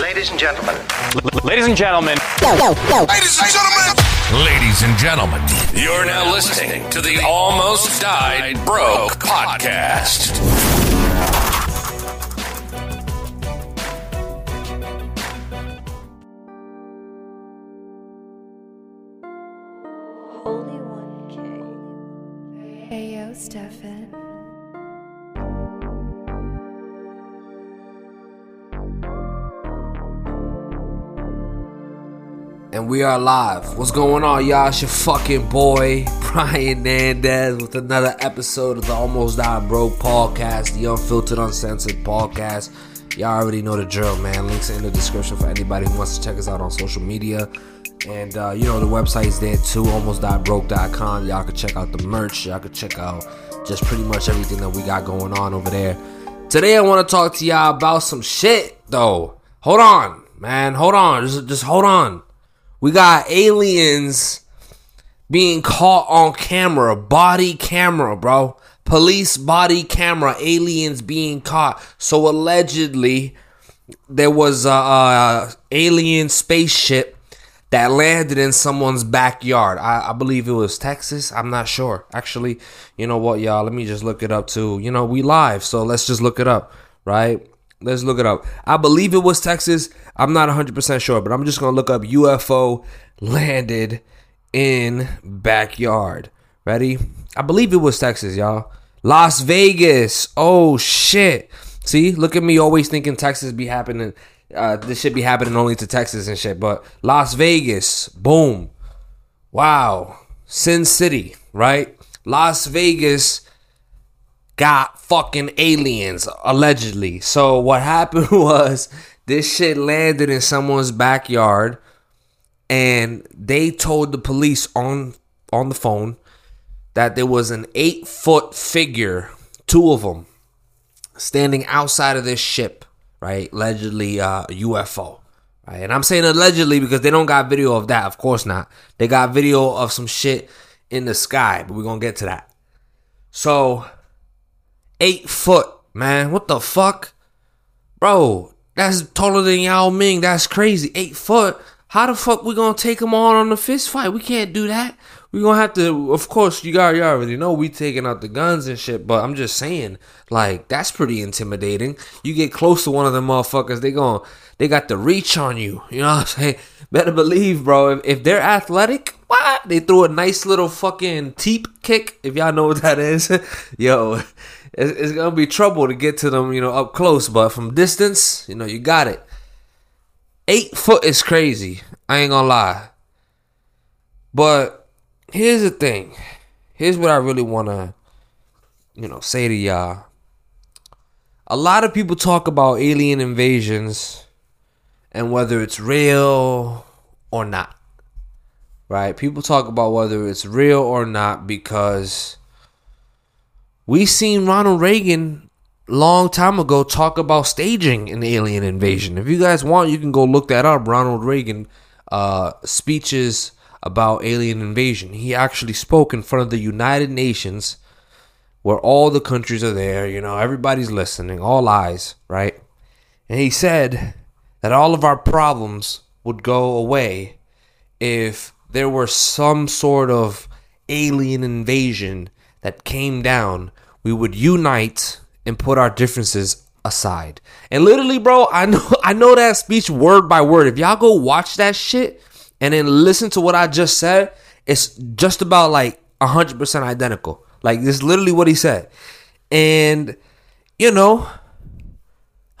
Ladies and gentlemen. Ladies and gentlemen. Ladies and gentlemen. Ladies and gentlemen, you're now listening to the Almost Died Broke podcast. And we are live. What's going on, y'all? It's your fucking boy, Brian Nandez, with another episode of the Almost Died Broke podcast, the unfiltered, uncensored podcast. Y'all already know the drill, man. Links in the description for anybody who wants to check us out on social media. And, uh, you know, the website's there too, almostdiedbroke.com. Y'all can check out the merch. Y'all can check out just pretty much everything that we got going on over there. Today, I want to talk to y'all about some shit, though. Hold on, man. Hold on. Just, just hold on. We got aliens being caught on camera, body camera, bro. Police body camera, aliens being caught. So allegedly, there was a, a alien spaceship that landed in someone's backyard. I, I believe it was Texas. I'm not sure. Actually, you know what, y'all? Let me just look it up too. You know, we live, so let's just look it up, right? Let's look it up. I believe it was Texas. I'm not 100% sure, but I'm just going to look up UFO landed in backyard. Ready? I believe it was Texas, y'all. Las Vegas. Oh, shit. See, look at me always thinking Texas be happening. Uh, this should be happening only to Texas and shit. But Las Vegas. Boom. Wow. Sin City, right? Las Vegas got fucking aliens allegedly. So what happened was this shit landed in someone's backyard and they told the police on on the phone that there was an 8 foot figure, two of them standing outside of this ship, right? Allegedly uh UFO. Right? And I'm saying allegedly because they don't got video of that, of course not. They got video of some shit in the sky, but we're going to get to that. So eight foot, man. What the fuck? Bro, that's taller than Yao Ming. That's crazy. Eight foot. How the fuck we gonna take him on on the fist fight? We can't do that. We gonna have to. Of course, you got you already know we taking out the guns and shit. But I'm just saying, like that's pretty intimidating. You get close to one of them motherfuckers, they going they got the reach on you. You know what I'm saying? Better believe, bro. If, if they're athletic, what? They threw a nice little fucking teep kick. If y'all know what that is, yo, it's, it's gonna be trouble to get to them, you know, up close. But from distance, you know, you got it. Eight foot is crazy. I ain't gonna lie. But here's the thing. Here's what I really wanna, you know, say to y'all. A lot of people talk about alien invasions and whether it's real or not. Right? People talk about whether it's real or not because we seen Ronald Reagan long time ago talk about staging an alien invasion. If you guys want, you can go look that up. Ronald Reagan uh, speeches about alien invasion. He actually spoke in front of the United Nations where all the countries are there, you know, everybody's listening, all eyes, right? And he said that all of our problems would go away if there were some sort of alien invasion that came down. We would unite and put our differences aside. And literally, bro, I know I know that speech word by word. If y'all go watch that shit and then listen to what I just said, it's just about like 100% identical. Like this is literally what he said. And you know,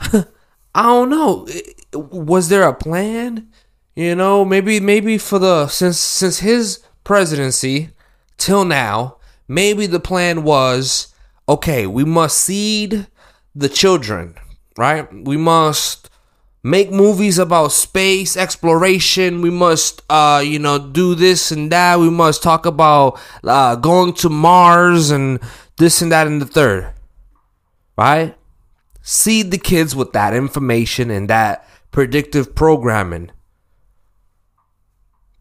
I don't know. Was there a plan? You know, maybe maybe for the since since his presidency till now, maybe the plan was okay, we must seed the children, right? We must make movies about space exploration. We must, uh, you know, do this and that. We must talk about uh, going to Mars and this and that and the third, right? Seed the kids with that information and that predictive programming.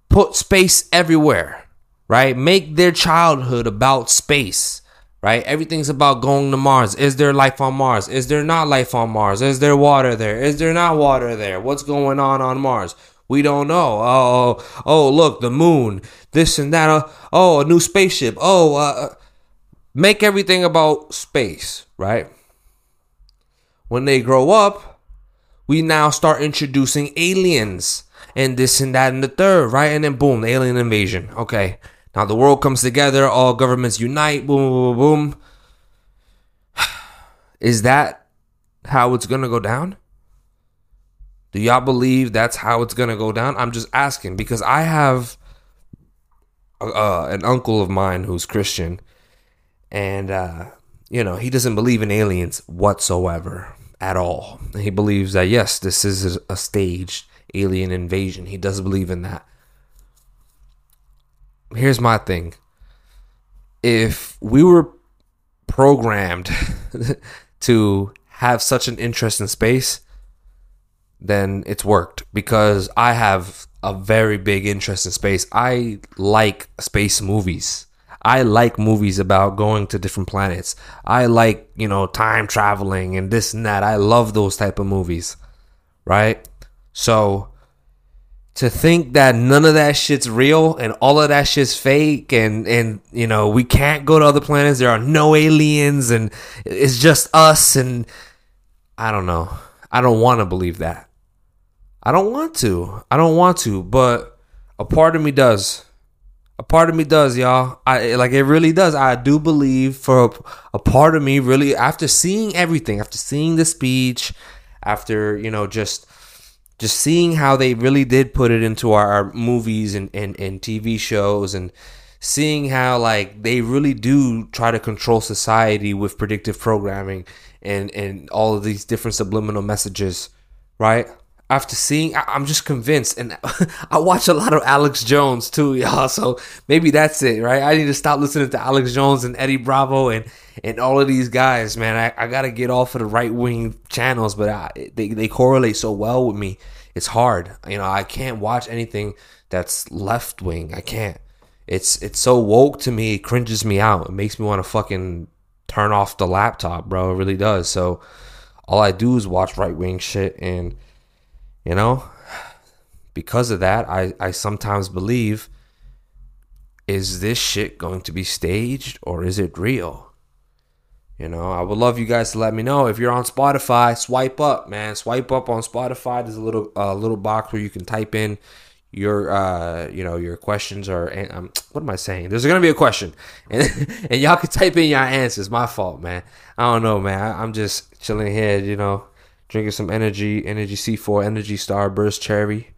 Put space everywhere, right? Make their childhood about space, right? Everything's about going to Mars. Is there life on Mars? Is there not life on Mars? Is there water there? Is there not water there? What's going on on Mars? We don't know. Oh, oh, look, the moon, this and that. Uh, oh, a new spaceship. Oh, uh, make everything about space, right? When they grow up, we now start introducing aliens and this and that and the third, right? And then boom, alien invasion. Okay. Now the world comes together, all governments unite, boom, boom, boom, boom. Is that how it's gonna go down? Do y'all believe that's how it's gonna go down? I'm just asking because I have uh, an uncle of mine who's Christian, and uh, you know he doesn't believe in aliens whatsoever at all. He believes that yes, this is a staged alien invasion. He does believe in that. Here's my thing: if we were programmed to have such an interest in space, then it's worked because I have a very big interest in space. I like space movies. I like movies about going to different planets. I like, you know, time traveling and this and that. I love those type of movies. Right? So to think that none of that shit's real and all of that shit's fake and and you know, we can't go to other planets, there are no aliens and it's just us and I don't know. I don't want to believe that. I don't want to. I don't want to, but a part of me does. A part of me does, y'all. I like it really does. I do believe for a, a part of me really after seeing everything, after seeing the speech, after, you know, just just seeing how they really did put it into our, our movies and, and, and TV shows and seeing how like they really do try to control society with predictive programming and and all of these different subliminal messages, right? after seeing I, am just convinced and i watch a lot of alex jones too y'all so maybe that's it right i need to stop listening to alex jones and eddie bravo and and all of these guys man i, I gotta get off of the right-wing channels but I, they, they correlate so well with me. It's hard. You know i can't watch anything that's left-wing i can't. It's it's so woke to me it cringes me out. It makes me want to fucking turn off the laptop bro. It really does. So all i do is watch right-wing shit and you know, because of that, I, I sometimes believe is this shit going to be staged or is it real? You know, I would love you guys to let me know if you're on Spotify. Swipe up, man. Swipe up on Spotify. There's a little uh, little box where you can type in your uh you know your questions or um, what am I saying? There's gonna be a question, and and y'all can type in your answers. My fault, man. I don't know, man. I, I'm just chilling here, you know, drinking some energy, energy C4, energy Starburst cherry.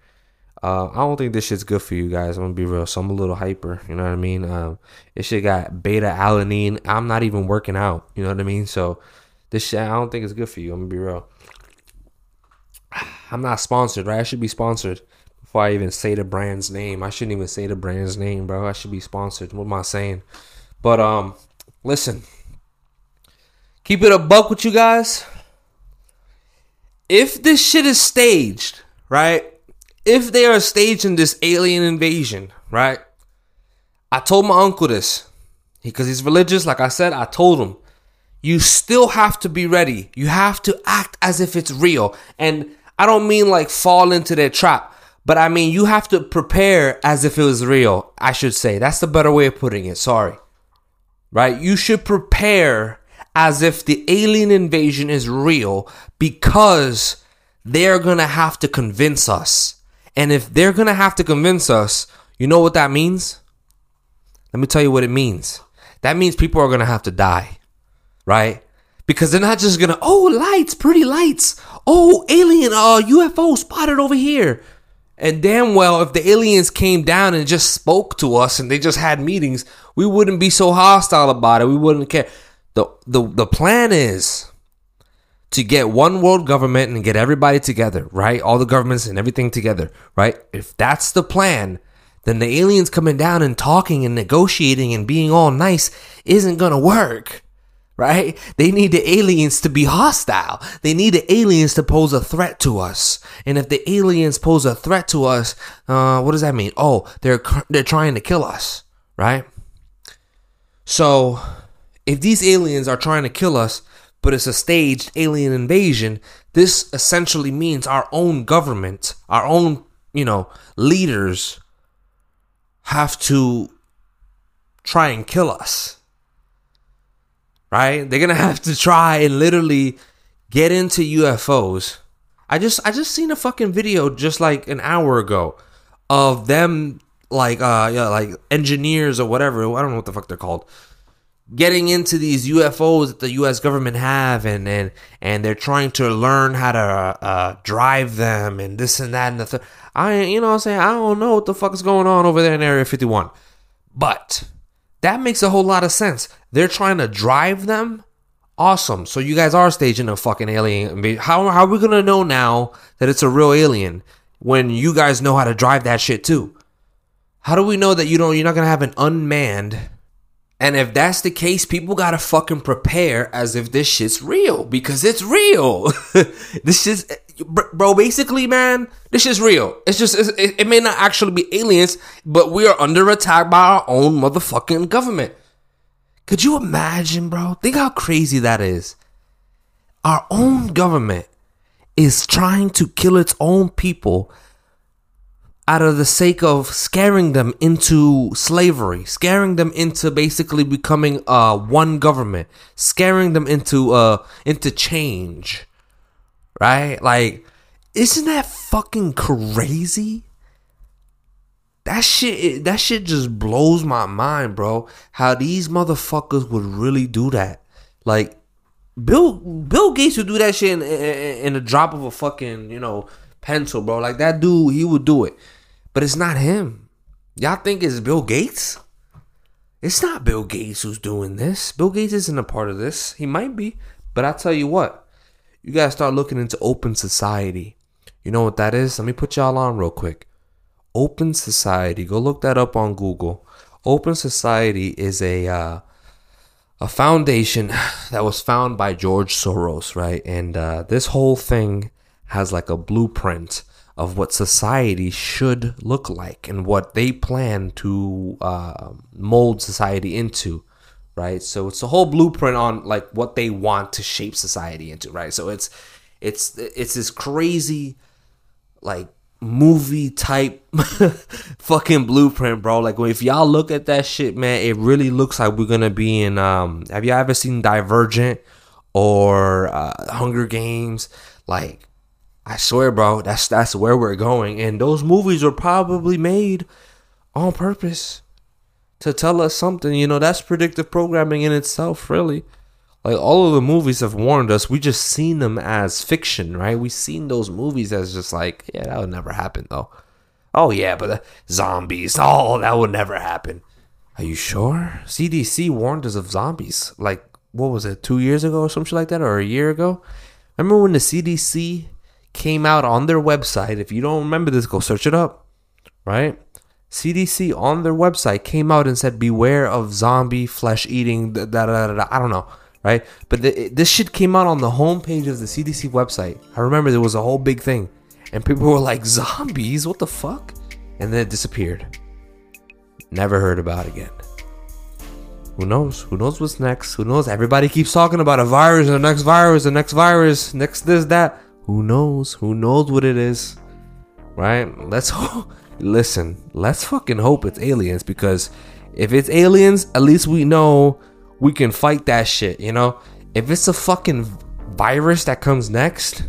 Uh, I don't think this shit's good for you guys. I'm gonna be real. So I'm a little hyper. You know what I mean? Um, this shit got beta alanine. I'm not even working out. You know what I mean? So this shit, I don't think it's good for you. I'm gonna be real. I'm not sponsored, right? I should be sponsored before I even say the brand's name. I shouldn't even say the brand's name, bro. I should be sponsored. What am I saying? But um, listen, keep it a buck with you guys if this shit is staged, right? If they are staging this alien invasion, right? I told my uncle this because he's religious. Like I said, I told him, you still have to be ready. You have to act as if it's real. And I don't mean like fall into their trap, but I mean you have to prepare as if it was real. I should say. That's the better way of putting it. Sorry. Right? You should prepare as if the alien invasion is real because they're gonna have to convince us. And if they're gonna have to convince us, you know what that means? Let me tell you what it means. That means people are gonna have to die, right? Because they're not just gonna, oh, lights, pretty lights. Oh, alien, uh, UFO spotted over here. And damn well, if the aliens came down and just spoke to us and they just had meetings, we wouldn't be so hostile about it. We wouldn't care the the the plan is to get one world government and get everybody together, right? All the governments and everything together, right? If that's the plan, then the aliens coming down and talking and negotiating and being all nice isn't gonna work. Right? They need the aliens to be hostile. They need the aliens to pose a threat to us. And if the aliens pose a threat to us, uh, what does that mean? Oh, they're they're trying to kill us, right? So if these aliens are trying to kill us, but it's a staged alien invasion, this essentially means our own government, our own, you know, leaders have to try and kill us. Right? They're going to have to try and literally get into UFOs. I just I just seen a fucking video just like an hour ago of them like uh yeah like engineers or whatever I don't know what the fuck they're called getting into these UFOs that the U.S. government have, and and and they're trying to learn how to uh, drive them, and this and that and the. Th- I you know I'm saying I don't know what the fuck is going on over there in Area 51, but that makes a whole lot of sense. They're trying to drive them. Awesome. So you guys are staging a fucking alien. How, how are we gonna know now that it's a real alien when you guys know how to drive that shit too? How do we know that you don't? You're not gonna have an unmanned and if that's the case, people gotta fucking prepare as if this shit's real because it's real. this shit's, bro. Basically, man, this is real. It's just it's, it, it may not actually be aliens, but we are under attack by our own motherfucking government. Could you imagine, bro? Think how crazy that is. Our own government is trying to kill its own people out of the sake of scaring them into slavery, scaring them into basically becoming uh one government, scaring them into uh into change. Right? Like isn't that fucking crazy? That shit that shit just blows my mind, bro. How these motherfuckers would really do that. Like Bill Bill Gates would do that shit in, in, in a drop of a fucking, you know, pencil, bro. Like that dude, he would do it. But it's not him. Y'all think it's Bill Gates? It's not Bill Gates who's doing this. Bill Gates isn't a part of this. He might be. But I tell you what, you gotta start looking into open society. You know what that is? Let me put y'all on real quick. Open Society. Go look that up on Google. Open Society is a uh, a foundation that was found by George Soros, right? And uh, this whole thing has like a blueprint of what society should look like and what they plan to uh, mold society into right? So it's a whole blueprint on like what they want to shape society into right? So it's it's it's this crazy like movie type fucking blueprint bro. Like if y'all look at that shit man it really looks like we're gonna be in um have y'all ever seen divergent or uh, hunger games? Like I swear, bro, that's that's where we're going. And those movies were probably made on purpose to tell us something. You know, that's predictive programming in itself, really. Like all of the movies have warned us. We just seen them as fiction, right? We seen those movies as just like, yeah, that would never happen though. Oh yeah, but zombies, oh, that would never happen. Are you sure? CDC warned us of zombies. Like, what was it, two years ago or something like that, or a year ago? Remember when the CDC came out on their website. If you don't remember this, go search it up, right? CDC on their website came out and said, "Beware of zombie flesh eating." Da, da, da, da, I don't know, right? But the, this shit came out on the homepage of the CDC website. I remember there was a whole big thing, and people were like, "Zombies? What the fuck?" And then it disappeared. Never heard about again. Who knows? Who knows what's next? Who knows? Everybody keeps talking about a virus, the next virus, the next virus, next this, that. Who knows? Who knows what it is? Right? Let's ho- listen. Let's fucking hope it's aliens because if it's aliens, at least we know we can fight that shit, you know? If it's a fucking virus that comes next,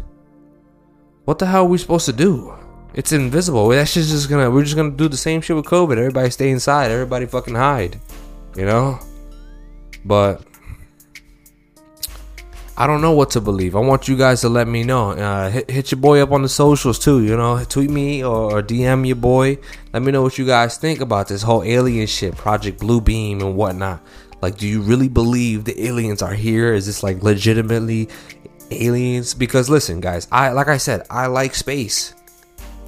what the hell are we supposed to do? It's invisible. That shit's just gonna we're just gonna do the same shit with COVID. Everybody stay inside, everybody fucking hide. You know? But I don't know what to believe. I want you guys to let me know. Uh, hit, hit your boy up on the socials too. You know, tweet me or, or, DM your boy. Let me know what you guys think about this whole alien shit, Project Blue Beam and whatnot. Like, do you really believe the aliens are here? Is this like legitimately aliens? Because listen, guys, I like I said, I like space.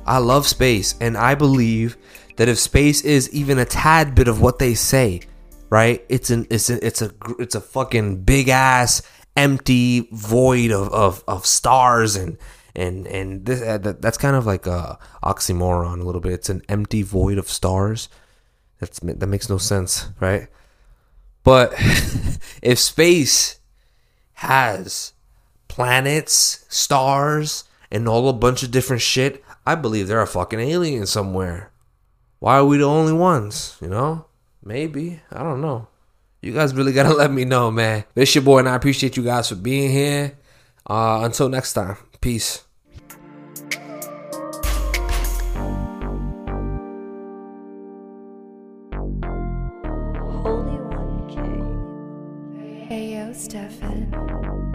I love space, and I believe that if space is even a tad bit of what they say, right? It's an it's a it's a it's a fucking big ass empty void of, of, of stars and and and this uh, that's kind of like a oxymoron a little bit. It's an empty void of stars. That's that makes no sense, right? But if space has planets, stars, and all a bunch of different shit, I believe there are fucking aliens somewhere. Why are we the only ones? You know? Maybe. I don't know. You guys really gotta let me know, man. This your boy, and I appreciate you guys for being here. Uh, until next time, peace. Holy One K. Hey yo, Stefan.